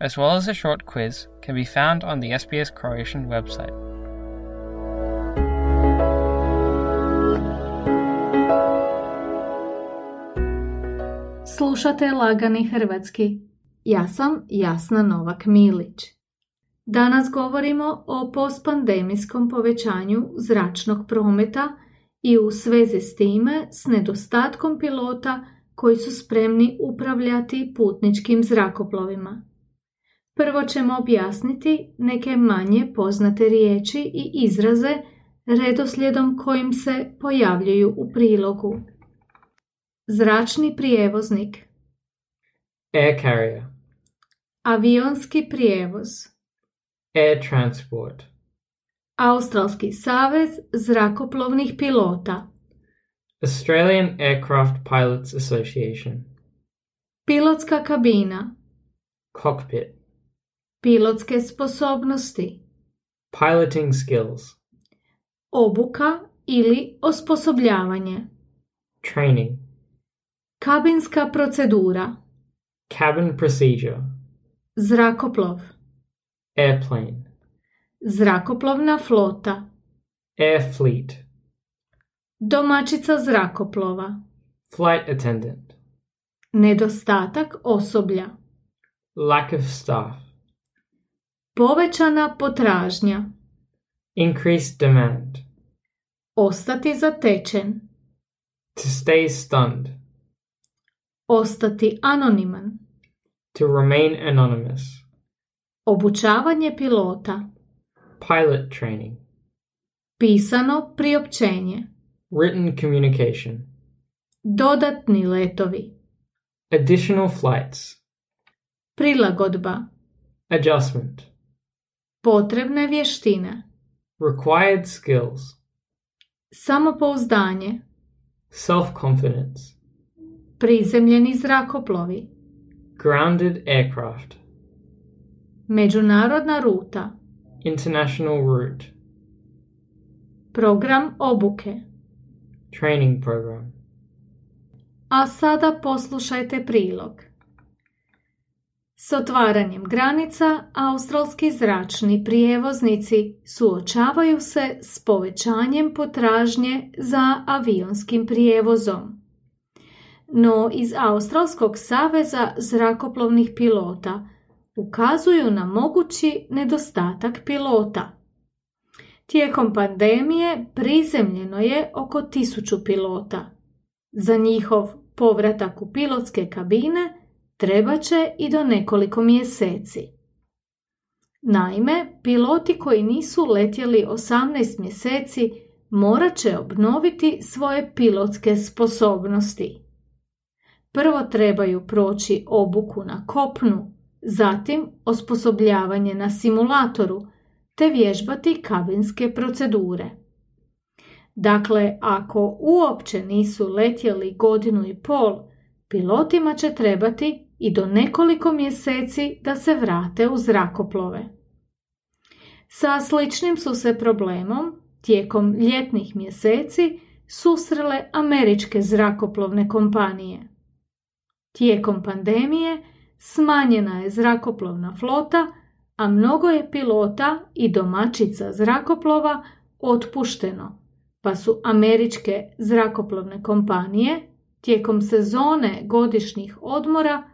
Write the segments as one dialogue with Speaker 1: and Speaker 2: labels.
Speaker 1: as well as a short quiz, can be found on the SBS Croatian website.
Speaker 2: Slušate Lagani Hrvatski. Ja sam Jasna Novak Milić. Danas govorimo o postpandemijskom povećanju zračnog prometa i u svezi s time s nedostatkom pilota koji su spremni upravljati putničkim zrakoplovima. Prvo ćemo objasniti neke manje poznate riječi i izraze redoslijedom kojim se pojavljuju u prilogu. Zračni prijevoznik,
Speaker 3: Air carrier,
Speaker 2: avionski prijevoz,
Speaker 3: air transport,
Speaker 2: Australski savez zrakoplovnih pilota,
Speaker 3: Australian Aircraft Pilots Association,
Speaker 2: pilotska kabina,
Speaker 3: cockpit,
Speaker 2: pilotske sposobnosti,
Speaker 3: piloting skills,
Speaker 2: obuka ili osposobljavanje,
Speaker 3: training,
Speaker 2: kabinska procedura,
Speaker 3: cabin procedure,
Speaker 2: zrakoplov,
Speaker 3: airplane,
Speaker 2: zrakoplovna flota,
Speaker 3: air fleet,
Speaker 2: domaćica zrakoplova,
Speaker 3: flight attendant,
Speaker 2: nedostatak osoblja,
Speaker 3: lack of staff,
Speaker 2: povećana potražnja,
Speaker 3: increased demand,
Speaker 2: ostati zatečen,
Speaker 3: to stay stunned,
Speaker 2: ostati anoniman,
Speaker 3: to remain anonymous,
Speaker 2: obučavanje pilota,
Speaker 3: pilot training,
Speaker 2: pisano priopćenje,
Speaker 3: written communication,
Speaker 2: dodatni letovi,
Speaker 3: additional flights,
Speaker 2: prilagodba,
Speaker 3: adjustment,
Speaker 2: potrebne vještine,
Speaker 3: required skills,
Speaker 2: samopouzdanje,
Speaker 3: self confidence,
Speaker 2: prizemljeni zrakoplovi,
Speaker 3: grounded aircraft,
Speaker 2: međunarodna ruta,
Speaker 3: international route,
Speaker 2: program obuke.
Speaker 3: training program,
Speaker 2: A sada poslušajte prilog. S otvaranjem granica, australski zračni prijevoznici suočavaju se s povećanjem potražnje za avionskim prijevozom. No iz Australskog saveza zrakoplovnih pilota ukazuju na mogući nedostatak pilota. Tijekom pandemije prizemljeno je oko tisuću pilota. Za njihov povratak u pilotske kabine treba će i do nekoliko mjeseci. Naime, piloti koji nisu letjeli 18 mjeseci morat će obnoviti svoje pilotske sposobnosti. Prvo trebaju proći obuku na kopnu, zatim osposobljavanje na simulatoru, te vježbati kabinske procedure. Dakle, ako uopće nisu letjeli godinu i pol, pilotima će trebati i do nekoliko mjeseci da se vrate u zrakoplove. Sa sličnim su se problemom tijekom ljetnih mjeseci susrele američke zrakoplovne kompanije. Tijekom pandemije smanjena je zrakoplovna flota, a mnogo je pilota i domaćica zrakoplova otpušteno, pa su američke zrakoplovne kompanije tijekom sezone godišnjih odmora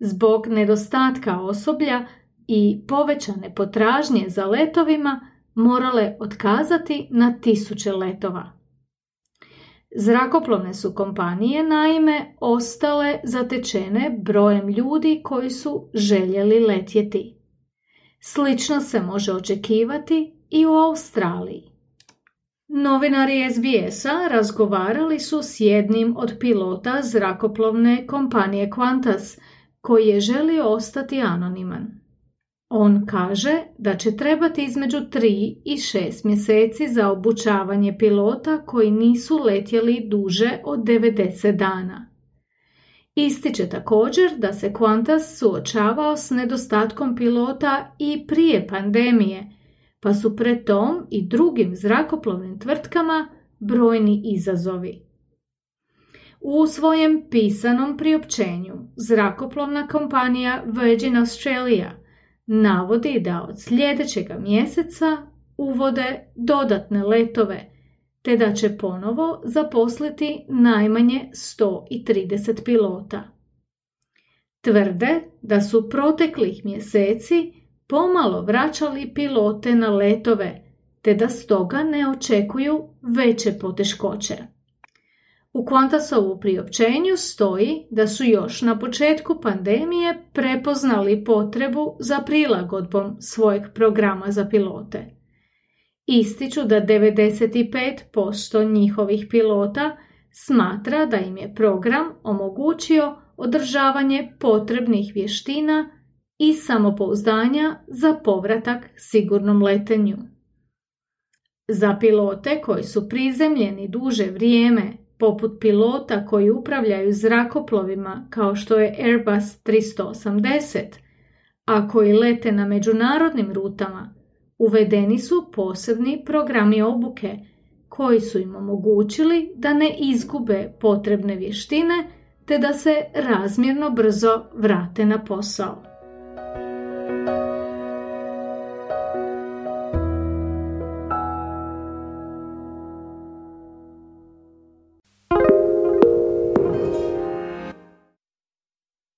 Speaker 2: zbog nedostatka osoblja i povećane potražnje za letovima morale otkazati na tisuće letova. Zrakoplovne su kompanije naime ostale zatečene brojem ljudi koji su željeli letjeti. Slično se može očekivati i u Australiji. Novinari SBS-a razgovarali su s jednim od pilota zrakoplovne kompanije Qantas, koji je želio ostati anoniman. On kaže da će trebati između 3 i 6 mjeseci za obučavanje pilota koji nisu letjeli duže od 90 dana. Ističe također da se Qantas suočavao s nedostatkom pilota i prije pandemije, pa su pred tom i drugim zrakoplovnim tvrtkama brojni izazovi. U svojem pisanom priopćenju zrakoplovna kompanija Virgin Australia navodi da od sljedećega mjeseca uvode dodatne letove te da će ponovo zaposliti najmanje 130 pilota. Tvrde da su proteklih mjeseci pomalo vraćali pilote na letove, te da stoga ne očekuju veće poteškoće. U Qantasovu priopćenju stoji da su još na početku pandemije prepoznali potrebu za prilagodbom svojeg programa za pilote. Ističu da 95% njihovih pilota smatra da im je program omogućio održavanje potrebnih vještina i samopouzdanja za povratak sigurnom letenju. Za pilote koji su prizemljeni duže vrijeme, poput pilota koji upravljaju zrakoplovima kao što je Airbus 380, a koji lete na međunarodnim rutama, uvedeni su posebni programi obuke koji su im omogućili da ne izgube potrebne vještine te da se razmjerno brzo vrate na posao.